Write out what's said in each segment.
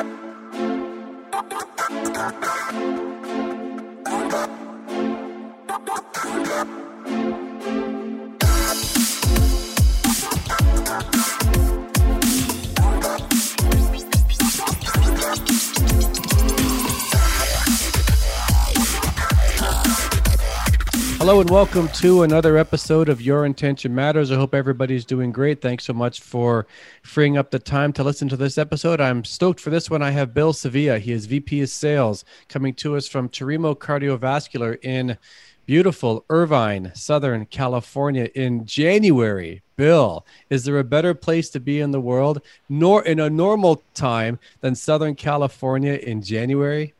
Thank you. Hello and welcome to another episode of Your Intention Matters. I hope everybody's doing great. Thanks so much for freeing up the time to listen to this episode. I'm stoked for this one. I have Bill Sevilla. He is VP of Sales coming to us from Terumo Cardiovascular in beautiful Irvine, Southern California in January. Bill, is there a better place to be in the world, nor in a normal time than Southern California in January?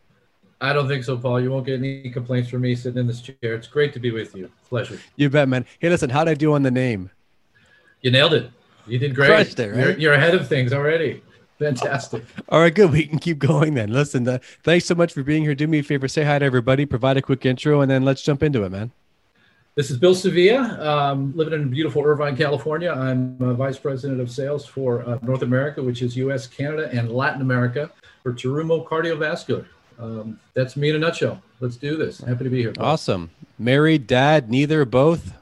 I don't think so, Paul. You won't get any complaints from me sitting in this chair. It's great to be with you. Pleasure. You bet, man. Hey, listen, how'd I do on the name? You nailed it. You did great. Crushed it, right? You're, you're ahead of things already. Fantastic. All right, good. We can keep going then. Listen, uh, thanks so much for being here. Do me a favor, say hi to everybody, provide a quick intro, and then let's jump into it, man. This is Bill Sevilla, um, living in beautiful Irvine, California. I'm uh, Vice President of Sales for uh, North America, which is US, Canada, and Latin America for Terumo Cardiovascular um, that's me in a nutshell. Let's do this. Happy to be here. Awesome. Married, dad, neither, both.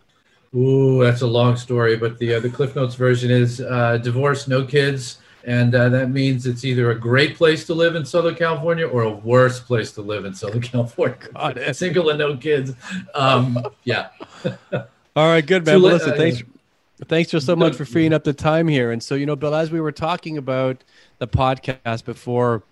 Ooh, that's a long story, but the uh, the Cliff Notes version is uh, divorce, no kids, and uh, that means it's either a great place to live in Southern California or a worse place to live in Southern California. God, Single and no kids. Um, yeah. All right, good man. Well, listen, thanks. Thanks for so much for freeing up the time here. And so, you know, Bill, as we were talking about the podcast before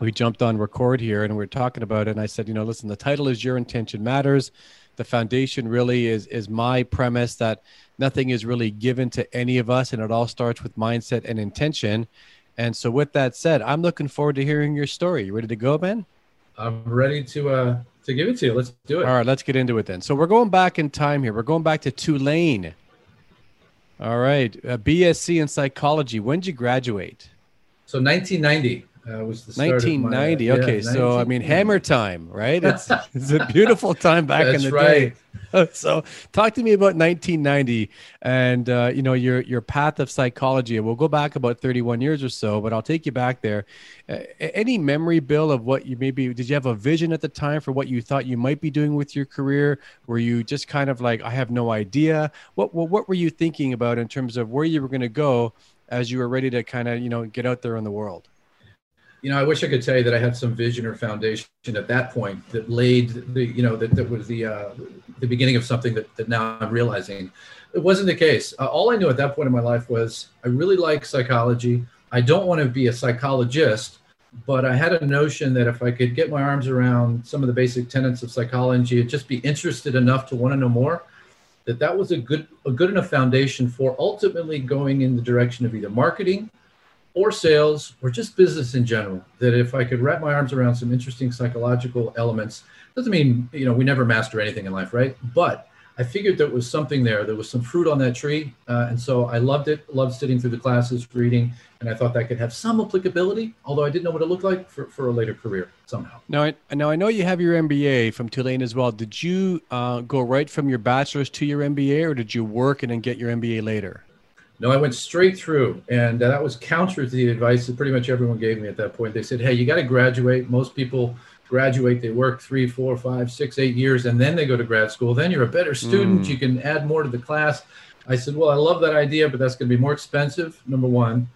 we jumped on record here and we are talking about it. And I said, you know, listen, the title is Your Intention Matters. The foundation really is is my premise that nothing is really given to any of us, and it all starts with mindset and intention. And so, with that said, I'm looking forward to hearing your story. You ready to go, man? I'm ready to uh, to give it to you. Let's do it. All right, let's get into it then. So we're going back in time here. We're going back to Tulane. All right, a BSc in psychology. When did you graduate? So 1990 uh, was the 1990. My, uh, okay, yeah, so I mean, hammer time, right? It's it's a beautiful time back in the right. day. so, talk to me about 1990 and uh, you know your your path of psychology. We'll go back about 31 years or so, but I'll take you back there. Uh, any memory, Bill, of what you maybe did you have a vision at the time for what you thought you might be doing with your career? Were you just kind of like, I have no idea? What what, what were you thinking about in terms of where you were going to go as you were ready to kind of you know get out there in the world? You know, I wish I could tell you that I had some vision or foundation at that point that laid the, you know, that, that was the uh, the beginning of something that, that now I'm realizing. It wasn't the case. Uh, all I knew at that point in my life was I really like psychology. I don't want to be a psychologist, but I had a notion that if I could get my arms around some of the basic tenets of psychology and just be interested enough to want to know more, that that was a good a good enough foundation for ultimately going in the direction of either marketing or sales or just business in general that if i could wrap my arms around some interesting psychological elements doesn't mean you know we never master anything in life right? But i figured there was something there. There was some fruit on that tree uh, and so i loved it loved sitting through the classes reading and i thought that could have some applicability although i didn't know what it looked like for, for a later career somehow. Now I, now I know you have your mba from tulane as well. Did you uh, go right from your bachelor's to your mba or did you work and then get your mba later no, I went straight through, and that was counter to the advice that pretty much everyone gave me at that point. They said, "Hey, you got to graduate." Most people graduate, they work three, four, five, six, eight years, and then they go to grad school. Then you're a better student. Mm. You can add more to the class. I said, "Well, I love that idea, but that's going to be more expensive." Number one.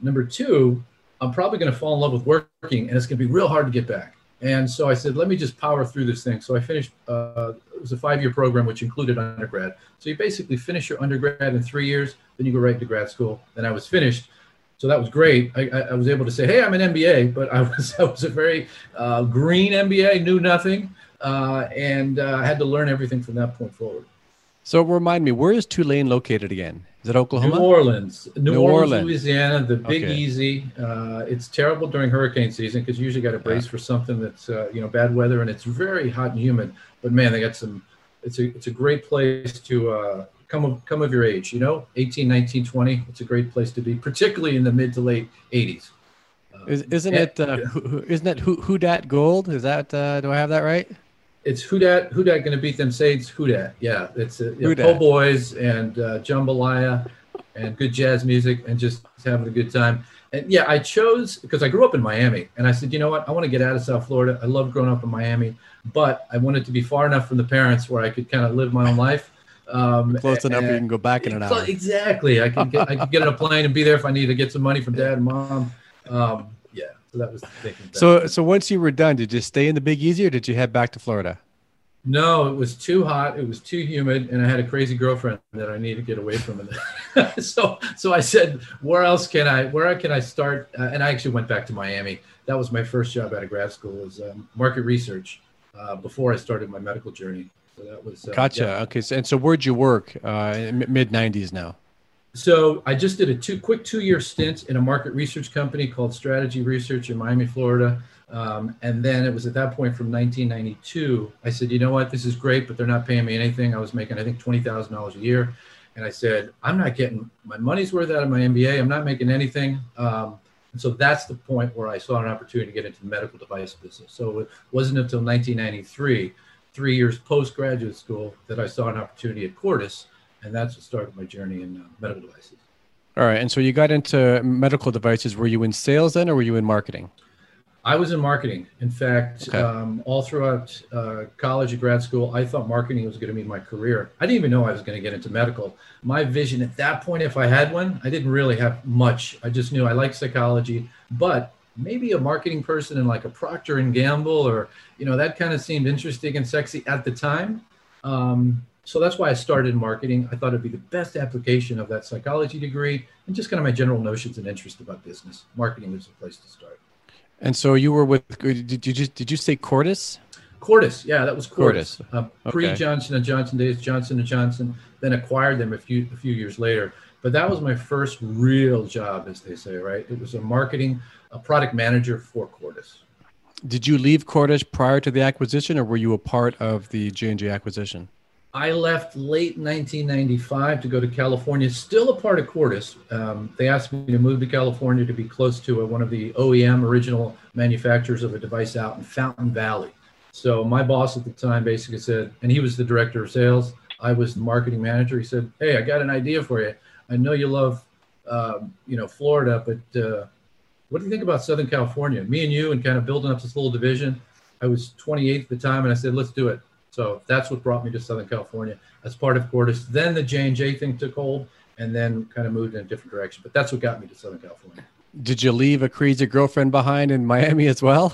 Number two, I'm probably going to fall in love with working, and it's going to be real hard to get back. And so I said, let me just power through this thing. So I finished, uh, it was a five year program which included undergrad. So you basically finish your undergrad in three years, then you go right to grad school. Then I was finished. So that was great. I, I was able to say, hey, I'm an MBA, but I was, I was a very uh, green MBA, knew nothing, uh, and uh, I had to learn everything from that point forward. So remind me, where is Tulane located again? Is it Oklahoma? New Orleans, New, New Orleans, Orleans, Louisiana, the Big okay. Easy. Uh, it's terrible during hurricane season because you usually got to brace yeah. for something that's uh, you know bad weather and it's very hot and humid. But man, they got some. It's a it's a great place to uh, come of, come of your age. You know, 18, 19, 20. It's a great place to be, particularly in the mid to late 80s. Is, isn't it? Uh, isn't it who, who dat gold? Is that? Uh, do I have that right? it's who dat who dat going to beat them Saints who dat yeah it's uh, know, boys and uh, jambalaya and good jazz music and just having a good time and yeah, I chose because I grew up in Miami, and I said, you know what, I want to get out of South Florida. I love growing up in Miami, but I wanted to be far enough from the parents where I could kind of live my own life. Um, Close enough you can go back in an hour. Exactly, I can get I can get on a plane and be there if I need to get some money from dad and mom. Um, yeah, so that was the thinking. So so once you were done, did you stay in the Big Easy or did you head back to Florida? No, it was too hot. It was too humid, and I had a crazy girlfriend that I needed to get away from. so, so I said, "Where else can I? Where can I start?" Uh, and I actually went back to Miami. That was my first job out of grad school. Was um, market research uh, before I started my medical journey. So that was uh, gotcha. Yeah. Okay, so, and so where'd you work? Uh, mid '90s now. So I just did a two quick two year stint in a market research company called Strategy Research in Miami, Florida. Um, and then it was at that point from 1992, I said, you know what, this is great, but they're not paying me anything. I was making, I think, $20,000 a year. And I said, I'm not getting my money's worth out of my MBA. I'm not making anything. Um, and so that's the point where I saw an opportunity to get into the medical device business. So it wasn't until 1993, three years post graduate school, that I saw an opportunity at Cordis. And that's what started my journey in uh, medical devices. All right. And so you got into medical devices. Were you in sales then or were you in marketing? I was in marketing. In fact, okay. um, all throughout uh, college and grad school, I thought marketing was going to be my career. I didn't even know I was going to get into medical. My vision at that point, if I had one, I didn't really have much. I just knew I liked psychology, but maybe a marketing person in like a Procter and Gamble or you know that kind of seemed interesting and sexy at the time. Um, so that's why I started marketing. I thought it'd be the best application of that psychology degree and just kind of my general notions and interest about business. Marketing was the place to start. And so you were with did you just did you say Cordis? Cordis, yeah, that was Cordis. Cordis. Uh, Pre okay. Johnson and Johnson days, Johnson and Johnson, then acquired them a few a few years later. But that was my first real job, as they say, right? It was a marketing, a product manager for Cordis. Did you leave Cordis prior to the acquisition, or were you a part of the J and J acquisition? I left late 1995 to go to California, still a part of Cordis. Um, they asked me to move to California to be close to a, one of the OEM original manufacturers of a device out in Fountain Valley. So my boss at the time basically said, and he was the director of sales. I was the marketing manager. He said, "Hey, I got an idea for you. I know you love, um, you know, Florida, but uh, what do you think about Southern California? Me and you, and kind of building up this little division. I was 28 at the time, and I said, let's do it. So that's what brought me to Southern California as part of Cordis. Then the J and J thing took hold, and then kind of moved in a different direction. But that's what got me to Southern California. Did you leave a crazy girlfriend behind in Miami as well?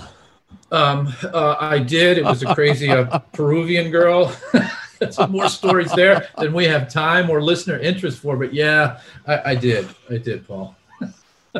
Um, uh, I did. It was a crazy uh, Peruvian girl. Some more stories there than we have time or listener interest for. But yeah, I, I did. I did, Paul.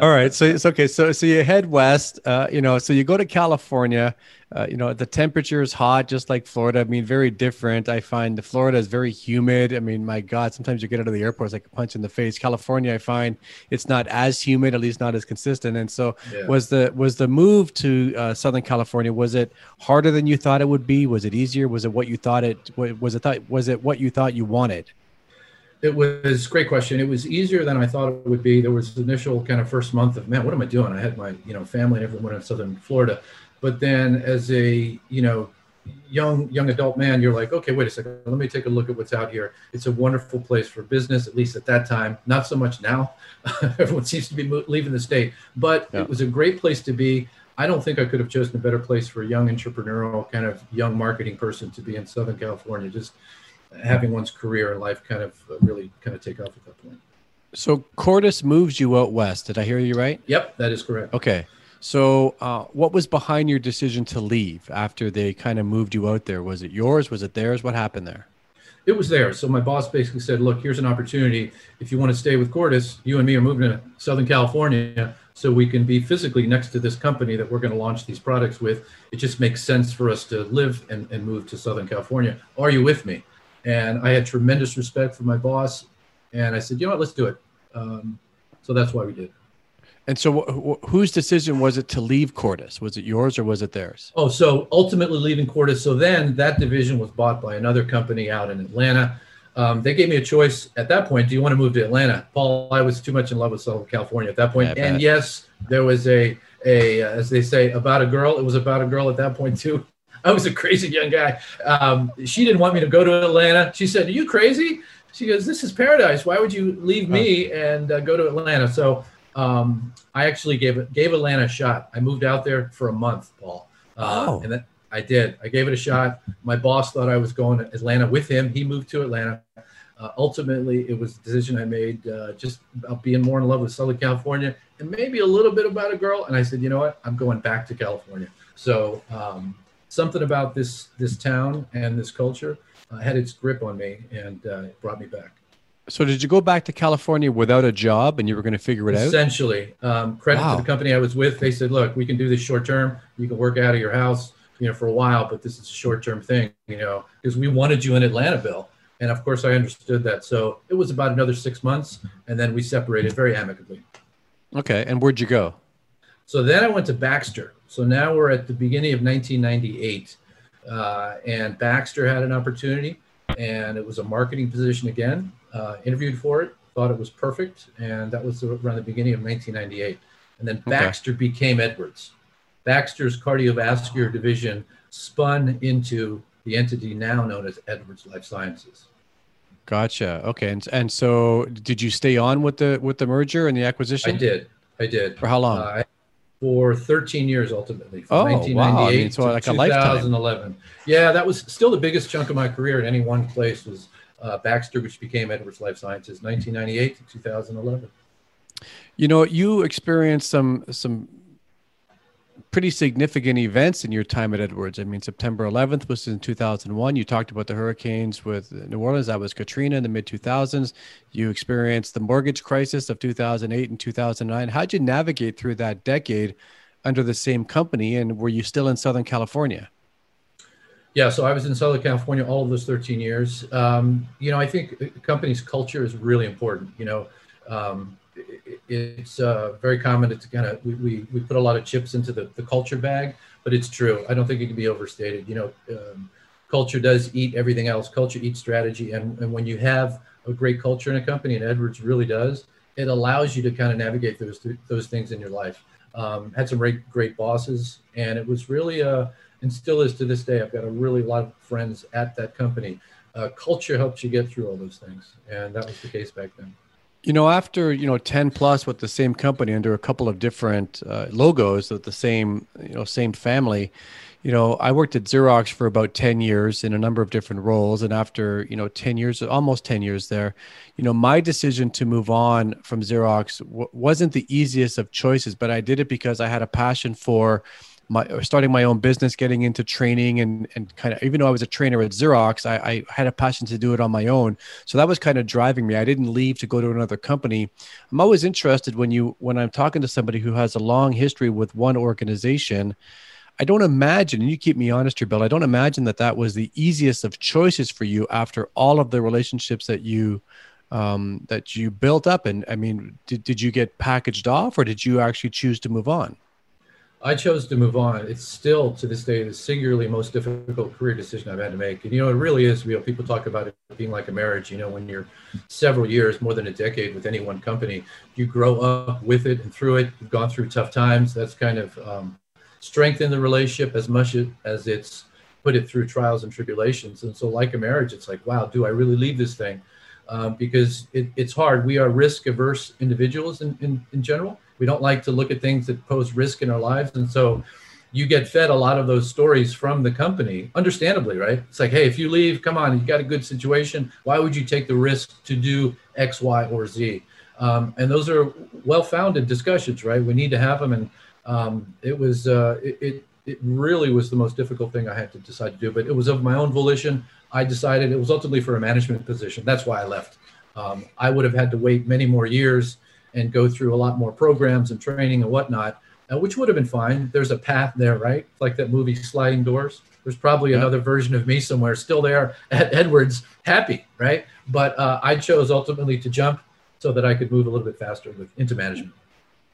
All right. So it's okay. So so you head west. Uh, you know, so you go to California. Uh, you know, the temperature is hot, just like Florida. I mean, very different. I find the Florida is very humid. I mean, my God, sometimes you get out of the airport, it's like a punch in the face. California, I find it's not as humid, at least not as consistent. And so, yeah. was the was the move to uh, Southern California? Was it harder than you thought it would be? Was it easier? Was it what you thought it was? It thought was it what you thought you wanted? It was great question. It was easier than I thought it would be. There was initial kind of first month of man, what am I doing? I had my you know family and everyone in southern Florida, but then as a you know young young adult man, you're like, okay, wait a second, let me take a look at what's out here. It's a wonderful place for business, at least at that time. Not so much now. Everyone seems to be leaving the state, but yeah. it was a great place to be. I don't think I could have chosen a better place for a young entrepreneurial kind of young marketing person to be in Southern California. Just having one's career and life kind of uh, really kind of take off at that point. So Cordis moves you out west. Did I hear you right? Yep, that is correct. Okay. So, uh, what was behind your decision to leave after they kind of moved you out there? Was it yours? Was it theirs? What happened there? It was there. So my boss basically said, "Look, here's an opportunity. If you want to stay with Cordis, you and me are moving to Southern California, so we can be physically next to this company that we're going to launch these products with. It just makes sense for us to live and, and move to Southern California. Are you with me?" And I had tremendous respect for my boss. And I said, you know what, let's do it. Um, so that's why we did. And so, wh- wh- whose decision was it to leave Cordis? Was it yours or was it theirs? Oh, so ultimately leaving Cordis. So then that division was bought by another company out in Atlanta. Um, they gave me a choice at that point. Do you want to move to Atlanta, Paul? I was too much in love with Southern California at that point. Yeah, and yes, there was a a as they say about a girl. It was about a girl at that point too. I was a crazy young guy. Um, she didn't want me to go to Atlanta. She said, "Are you crazy?" She goes, "This is paradise. Why would you leave me and uh, go to Atlanta?" So um, I actually gave gave Atlanta a shot. I moved out there for a month, Paul. Uh, oh. And then I did. I gave it a shot. My boss thought I was going to Atlanta with him. He moved to Atlanta. Uh, ultimately, it was a decision I made uh, just about being more in love with Southern California and maybe a little bit about a girl. And I said, you know what? I'm going back to California. So um, something about this this town and this culture uh, had its grip on me and uh, brought me back. So did you go back to California without a job and you were going to figure it Essentially, out? Essentially, um, credit wow. to the company I was with. They said, "Look, we can do this short term. You can work out of your house, you know, for a while, but this is a short term thing, you know, because we wanted you in Atlanta, Bill." And of course, I understood that. So it was about another six months, and then we separated very amicably. Okay, and where'd you go? So then I went to Baxter. So now we're at the beginning of 1998, uh, and Baxter had an opportunity, and it was a marketing position again uh, interviewed for it, thought it was perfect, and that was around the beginning of 1998. And then Baxter okay. became Edwards. Baxter's cardiovascular division spun into the entity now known as Edwards Life Sciences. Gotcha. Okay, and and so did you stay on with the with the merger and the acquisition? I did. I did. For how long? Uh, for 13 years ultimately. From oh, 1998 wow. I mean, so like to 2011. Yeah, that was still the biggest chunk of my career in any one place was uh, Baxter, which became Edwards Life Sciences, 1998 to 2011. You know, you experienced some some pretty significant events in your time at Edwards. I mean, September 11th was in 2001. You talked about the hurricanes with New Orleans. That was Katrina in the mid 2000s. You experienced the mortgage crisis of 2008 and 2009. How'd you navigate through that decade under the same company? And were you still in Southern California? Yeah, so I was in Southern California all of those 13 years. Um, you know, I think the company's culture is really important. You know, um, it's uh, very common It's kind of we, we, we, put a lot of chips into the, the culture bag, but it's true. I don't think it can be overstated. You know, um, culture does eat everything else. Culture eats strategy, and, and when you have a great culture in a company, and Edwards really does, it allows you to kind of navigate those those things in your life. Um, had some great great bosses, and it was really a and still is to this day. I've got a really lot of friends at that company. Uh, culture helps you get through all those things, and that was the case back then. You know, after you know ten plus with the same company under a couple of different uh, logos of the same you know same family, you know, I worked at Xerox for about 10 years in a number of different roles. And after, you know, 10 years, almost 10 years there, you know, my decision to move on from Xerox w- wasn't the easiest of choices, but I did it because I had a passion for my starting my own business, getting into training and and kind of even though I was a trainer at Xerox, I, I had a passion to do it on my own. So that was kind of driving me. I didn't leave to go to another company. I'm always interested when you when I'm talking to somebody who has a long history with one organization. I don't imagine, and you keep me honest here, Bill. I don't imagine that that was the easiest of choices for you after all of the relationships that you um, that you built up. And I mean, did, did you get packaged off, or did you actually choose to move on? I chose to move on. It's still to this day the singularly most difficult career decision I've had to make. And you know, it really is real. People talk about it being like a marriage. You know, when you're several years, more than a decade with any one company, you grow up with it and through it. You've gone through tough times. That's kind of um, strengthened the relationship as much as it's put it through trials and tribulations. And so, like a marriage, it's like, wow, do I really leave this thing? Um, because it, it's hard. We are risk averse individuals in, in, in general we don't like to look at things that pose risk in our lives. And so you get fed a lot of those stories from the company, understandably, right? It's like, hey, if you leave, come on, you got a good situation. Why would you take the risk to do X, Y, or Z? Um, and those are well-founded discussions, right? We need to have them. And um, it was, uh, it, it, it really was the most difficult thing I had to decide to do, but it was of my own volition. I decided it was ultimately for a management position. That's why I left. Um, I would have had to wait many more years and go through a lot more programs and training and whatnot, uh, which would have been fine. There's a path there, right? Like that movie Sliding Doors. There's probably yeah. another version of me somewhere still there at Edwards, happy, right? But uh, I chose ultimately to jump so that I could move a little bit faster with, into management.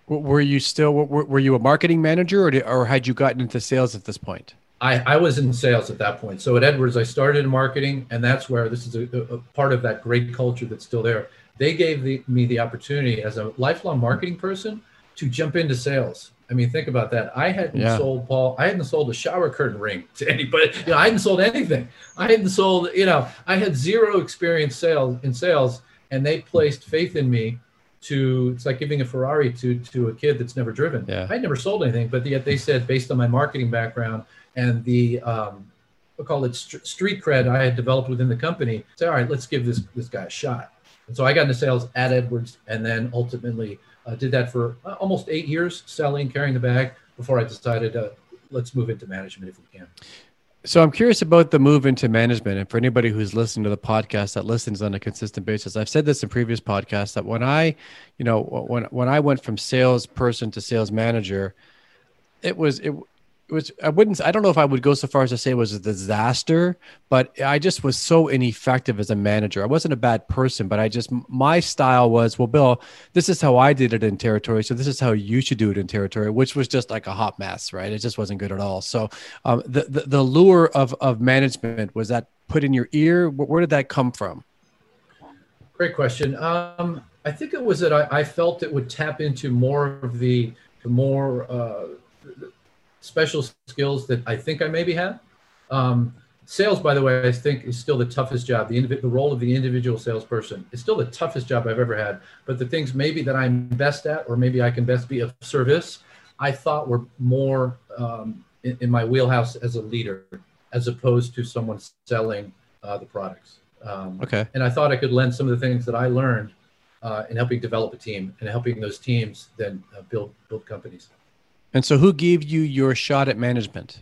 Were you still were, were you a marketing manager, or, did, or had you gotten into sales at this point? I, I was in sales at that point. So at Edwards, I started in marketing, and that's where this is a, a part of that great culture that's still there they gave the, me the opportunity as a lifelong marketing person to jump into sales. I mean, think about that. I hadn't yeah. sold Paul. I hadn't sold a shower curtain ring to anybody. You know, I hadn't sold anything. I hadn't sold. You know, I had zero experience sales in sales, and they placed faith in me to it's like giving a Ferrari to to a kid that's never driven. Yeah. I never sold anything, but yet they said based on my marketing background and the um, we'll call it st- street cred I had developed within the company. Say, all right, let's give this this guy a shot. And so I got into sales at Edwards, and then ultimately uh, did that for uh, almost eight years, selling, carrying the bag, before I decided uh, let's move into management if we can. So I'm curious about the move into management, and for anybody who's listening to the podcast that listens on a consistent basis, I've said this in previous podcasts that when I, you know, when when I went from salesperson to sales manager, it was it was I wouldn't I don't know if I would go so far as to say it was a disaster, but I just was so ineffective as a manager. I wasn't a bad person, but I just my style was, well, Bill, this is how I did it in territory, so this is how you should do it in territory, which was just like a hot mess, right? It just wasn't good at all. So um, the, the the lure of of management was that put in your ear. Where did that come from? Great question. Um, I think it was that I, I, felt it would tap into more of the, the more uh, special skills that I think I maybe have. Um, sales, by the way, I think is still the toughest job. The, indiv- the role of the individual salesperson is still the toughest job I've ever had. But the things maybe that I'm best at, or maybe I can best be of service, I thought were more um, in, in, my wheelhouse as a leader, as opposed to someone selling uh, the products. Um, okay. And I thought I could lend some of the things that I learned uh, in helping develop a team and helping those teams then uh, build build companies. And so, who gave you your shot at management?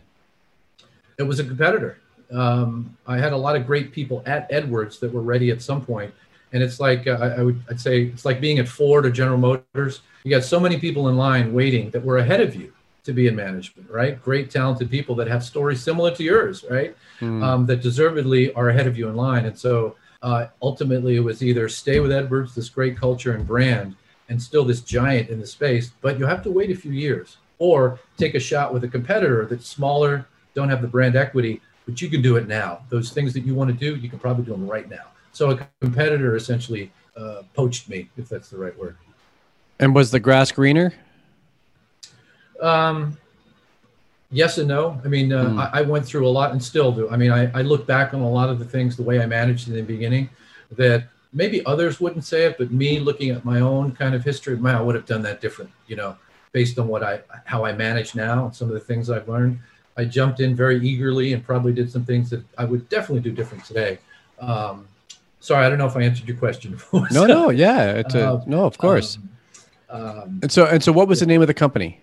It was a competitor. Um, I had a lot of great people at Edwards that were ready at some point, and it's like uh, I would I'd say it's like being at Ford or General Motors. You got so many people in line waiting that were ahead of you to be in management, right? Great, talented people that have stories similar to yours, right? Mm. Um, that deservedly are ahead of you in line, and so uh, ultimately it was either stay with Edwards, this great culture and brand, and still this giant in the space, but you have to wait a few years or take a shot with a competitor that's smaller, don't have the brand equity, but you can do it now. Those things that you want to do, you can probably do them right now. So a competitor essentially uh, poached me, if that's the right word. And was the grass greener? Um, yes and no. I mean, uh, mm. I, I, went through a lot and still do. I mean, I, I look back on a lot of the things, the way I managed in the beginning, that maybe others wouldn't say it, but me looking at my own kind of history, man, I would have done that different. You know, based on what I how I manage now and some of the things I've learned. I jumped in very eagerly and probably did some things that I would definitely do different today. Um, sorry, I don't know if I answered your question. no, no, yeah, it's a, uh, no, of course. Um, um, and so, and so, what was the name of the company?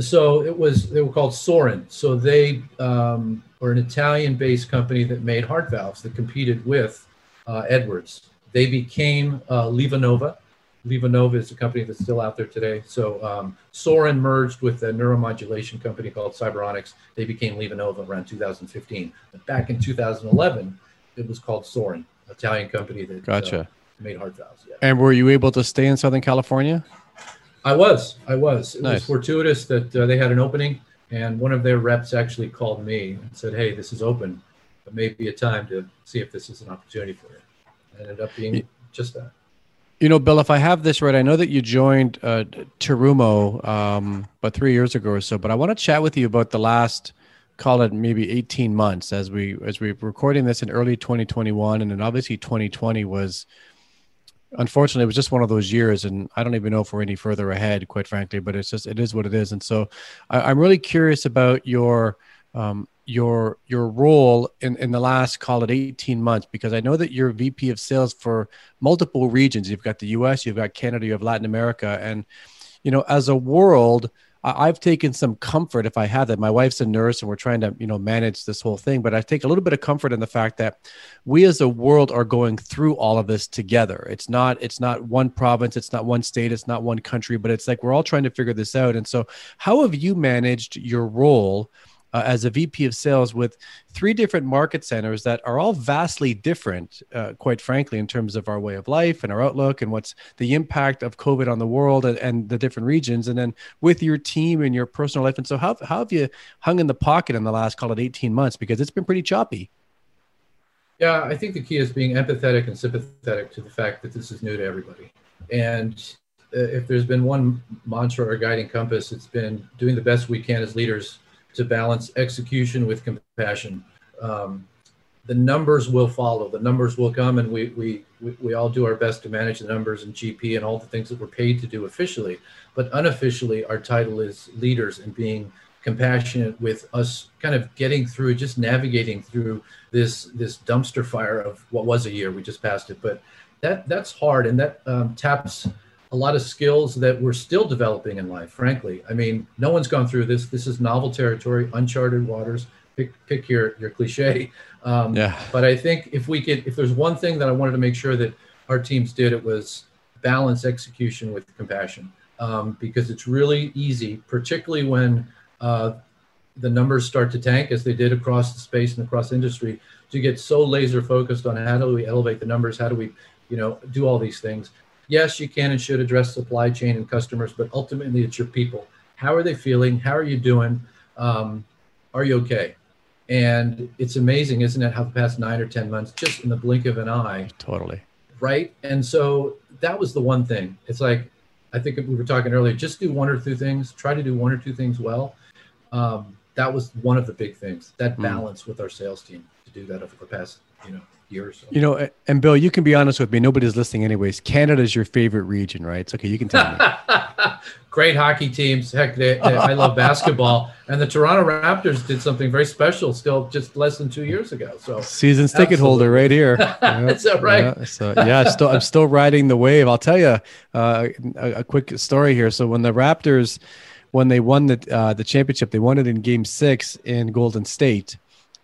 So it was they were called Sorin. So they um, were an Italian-based company that made heart valves that competed with uh, Edwards. They became uh, LivaNova, LivaNova is a company that's still out there today. So um, Sorin merged with a neuromodulation company called Cyberonics. They became LivaNova around 2015. But back in 2011, it was called Sorin, Italian company that gotcha. Uh, made heart valves. Yeah. And were you able to stay in Southern California? I was. I was. It nice. was fortuitous that uh, they had an opening, and one of their reps actually called me and said, "Hey, this is open, but maybe a time to see if this is an opportunity for you." It ended up being just that. You know, Bill, if I have this right, I know that you joined uh, Terumo um, about three years ago or so, but I want to chat with you about the last, call it maybe 18 months as we as we're recording this in early 2021, and then obviously 2020 was, unfortunately, it was just one of those years, and I don't even know if we're any further ahead, quite frankly. But it's just it is what it is, and so I, am really curious about your um, your your role in, in the last call it 18 months because i know that you're vp of sales for multiple regions. You've got the us you've got canada you have latin america and you know as a world i've taken some comfort if i have that. My wife's a nurse and we're trying to you know manage this whole thing but i take a little bit of comfort in the fact that we as a world are going through all of this together. It's not it's not one province it's not one state it's not one country but it's like we're all trying to figure this out. And so how have you managed your role uh, as a VP of sales with three different market centers that are all vastly different, uh, quite frankly, in terms of our way of life and our outlook and what's the impact of COVID on the world and, and the different regions. And then with your team and your personal life. And so, how, how have you hung in the pocket in the last, call it 18 months? Because it's been pretty choppy. Yeah, I think the key is being empathetic and sympathetic to the fact that this is new to everybody. And uh, if there's been one mantra or guiding compass, it's been doing the best we can as leaders to balance execution with compassion. Um, the numbers will follow. The numbers will come, and we, we we all do our best to manage the numbers and GP and all the things that we're paid to do officially. But unofficially, our title is leaders and being compassionate with us, kind of getting through, just navigating through this this dumpster fire of what was a year. We just passed it, but that that's hard, and that um, taps a lot of skills that we're still developing in life. Frankly, I mean, no one's gone through this. This is novel territory, uncharted waters. Pick pick your your cliche. Um, yeah. But I think if we could, if there's one thing that I wanted to make sure that our teams did, it was balance execution with compassion, um, because it's really easy, particularly when uh, the numbers start to tank as they did across the space and across industry, to get so laser focused on how do we elevate the numbers, how do we, you know, do all these things. Yes, you can and should address supply chain and customers, but ultimately it's your people. How are they feeling? How are you doing? Um, are you okay? And it's amazing, isn't it, how the past nine or 10 months, just in the blink of an eye. Totally. Right. And so that was the one thing. It's like, I think we were talking earlier, just do one or two things, try to do one or two things well. Um, that was one of the big things, that hmm. balance mm. with our sales team to do that over the past, you know, year or so. You know, and Bill, you can be honest with me. Nobody's listening anyways. Canada is your favorite region, right? It's okay. You can tell me. great hockey teams. Heck, they, they, I love basketball. And the Toronto Raptors did something very special still just less than two years ago. So season ticket holder right here. Is that right? Yeah, so yeah, still I'm still riding the wave. I'll tell you uh, a, a, quick story here. So when the Raptors, when they won the uh, the championship, they won it in Game Six in Golden State,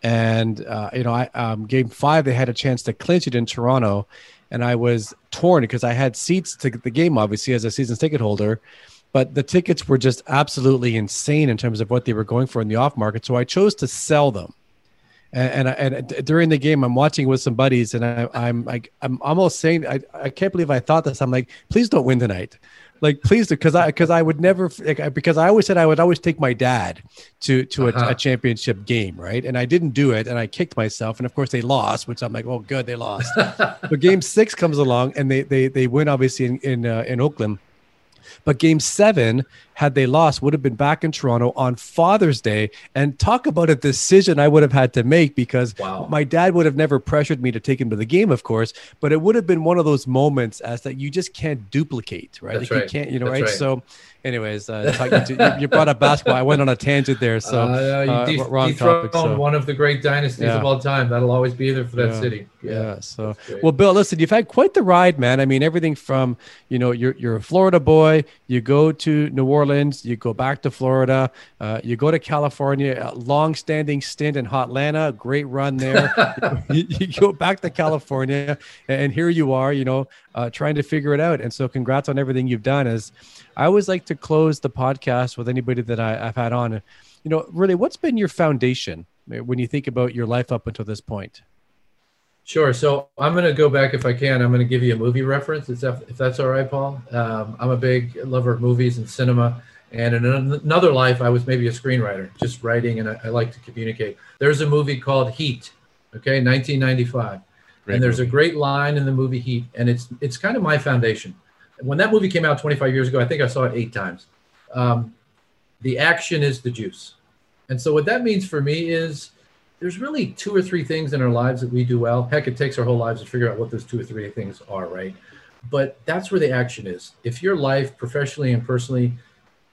and uh, you know, I um, Game Five they had a chance to clinch it in Toronto, and I was torn because I had seats to the game obviously as a season ticket holder but the tickets were just absolutely insane in terms of what they were going for in the off market. So I chose to sell them. And, and, and during the game, I'm watching with some buddies, and I, I'm like, I'm almost saying, I, I can't believe I thought this. I'm like, please don't win tonight, like please because I because I would never like, because I always said I would always take my dad to to uh-huh. a, a, championship game, right? And I didn't do it, and I kicked myself, and of course they lost, which I'm like, oh good, they lost. but game six comes along, and they they they win obviously in in uh, in Oakland but game seven, had they lost, would have been back in Toronto on Father's Day. And talk about a decision I would have had to make because wow. my dad would have never pressured me to take him to the game, of course, but it would have been one of those moments as that you just can't duplicate, right? That's like right. you can't, you know, right? right? So anyways, uh, to, you, brought up basketball. I went on a tangent there. So uh, you uh, wrong topic. So. one of the great dynasties yeah. of all time. That'll always be there for that yeah. city. Yeah. yeah so, well, Bill, listen, you've had quite the ride, man. I mean, everything from, you know, you're, you're a Florida boy, you go to New Orleans, you go back to Florida, uh, you go to California, long standing stint in Hotlanta, great run there. you, you, go back to California and here you are, you know, uh, trying to figure it out. And so congrats on everything you've done as, I always like to close the podcast with anybody that I, have had on. You know, really, what's been your foundation when you think about your life up until this point? Sure. So I'm going to go back if I can. I'm going to give you a movie reference, if, if that's all right, Paul. Um, I'm a big lover of movies and cinema. And in another life, I was maybe a screenwriter, just writing, and I, I like to communicate. There's a movie called Heat, okay, 1995. Great and there's movie. a great line in the movie Heat, and it's it's kind of my foundation when that movie came out 25 years ago, I think I saw it eight times. Um, the action is the juice. And so what that means for me is there's really two or three things in our lives that we do well. Heck, it takes our whole lives to figure out what those two or three things are, right? But that's where the action is. If your life, professionally and personally,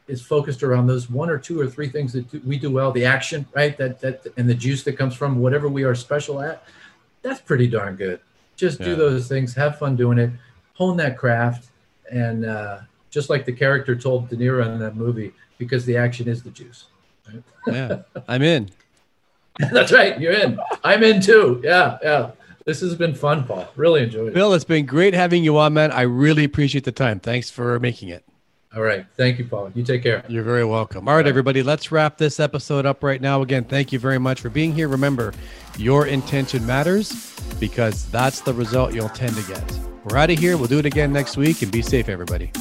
is focused around those one or two or three things that we do well, the action, right? That that and the juice that comes from whatever we are special at, that's pretty darn good. Just yeah. do those things, have fun doing it, hone that craft, and uh, just like the character told De Niro in that movie, because the action is the juice. Right? yeah, I'm in. That's right. You're in. I'm in too. Yeah, yeah. This has been fun, Paul. Really enjoyed it. Bill, it's been great having you on, man. I really appreciate the time. Thanks for making it. All right. Thank you, Paul. You take care. You're very welcome. All right, everybody, let's wrap this episode up right now. Again, thank you very much for being here. Remember, your intention matters because that's the result you'll tend to get. We're out of here. We'll do it again next week and be safe, everybody.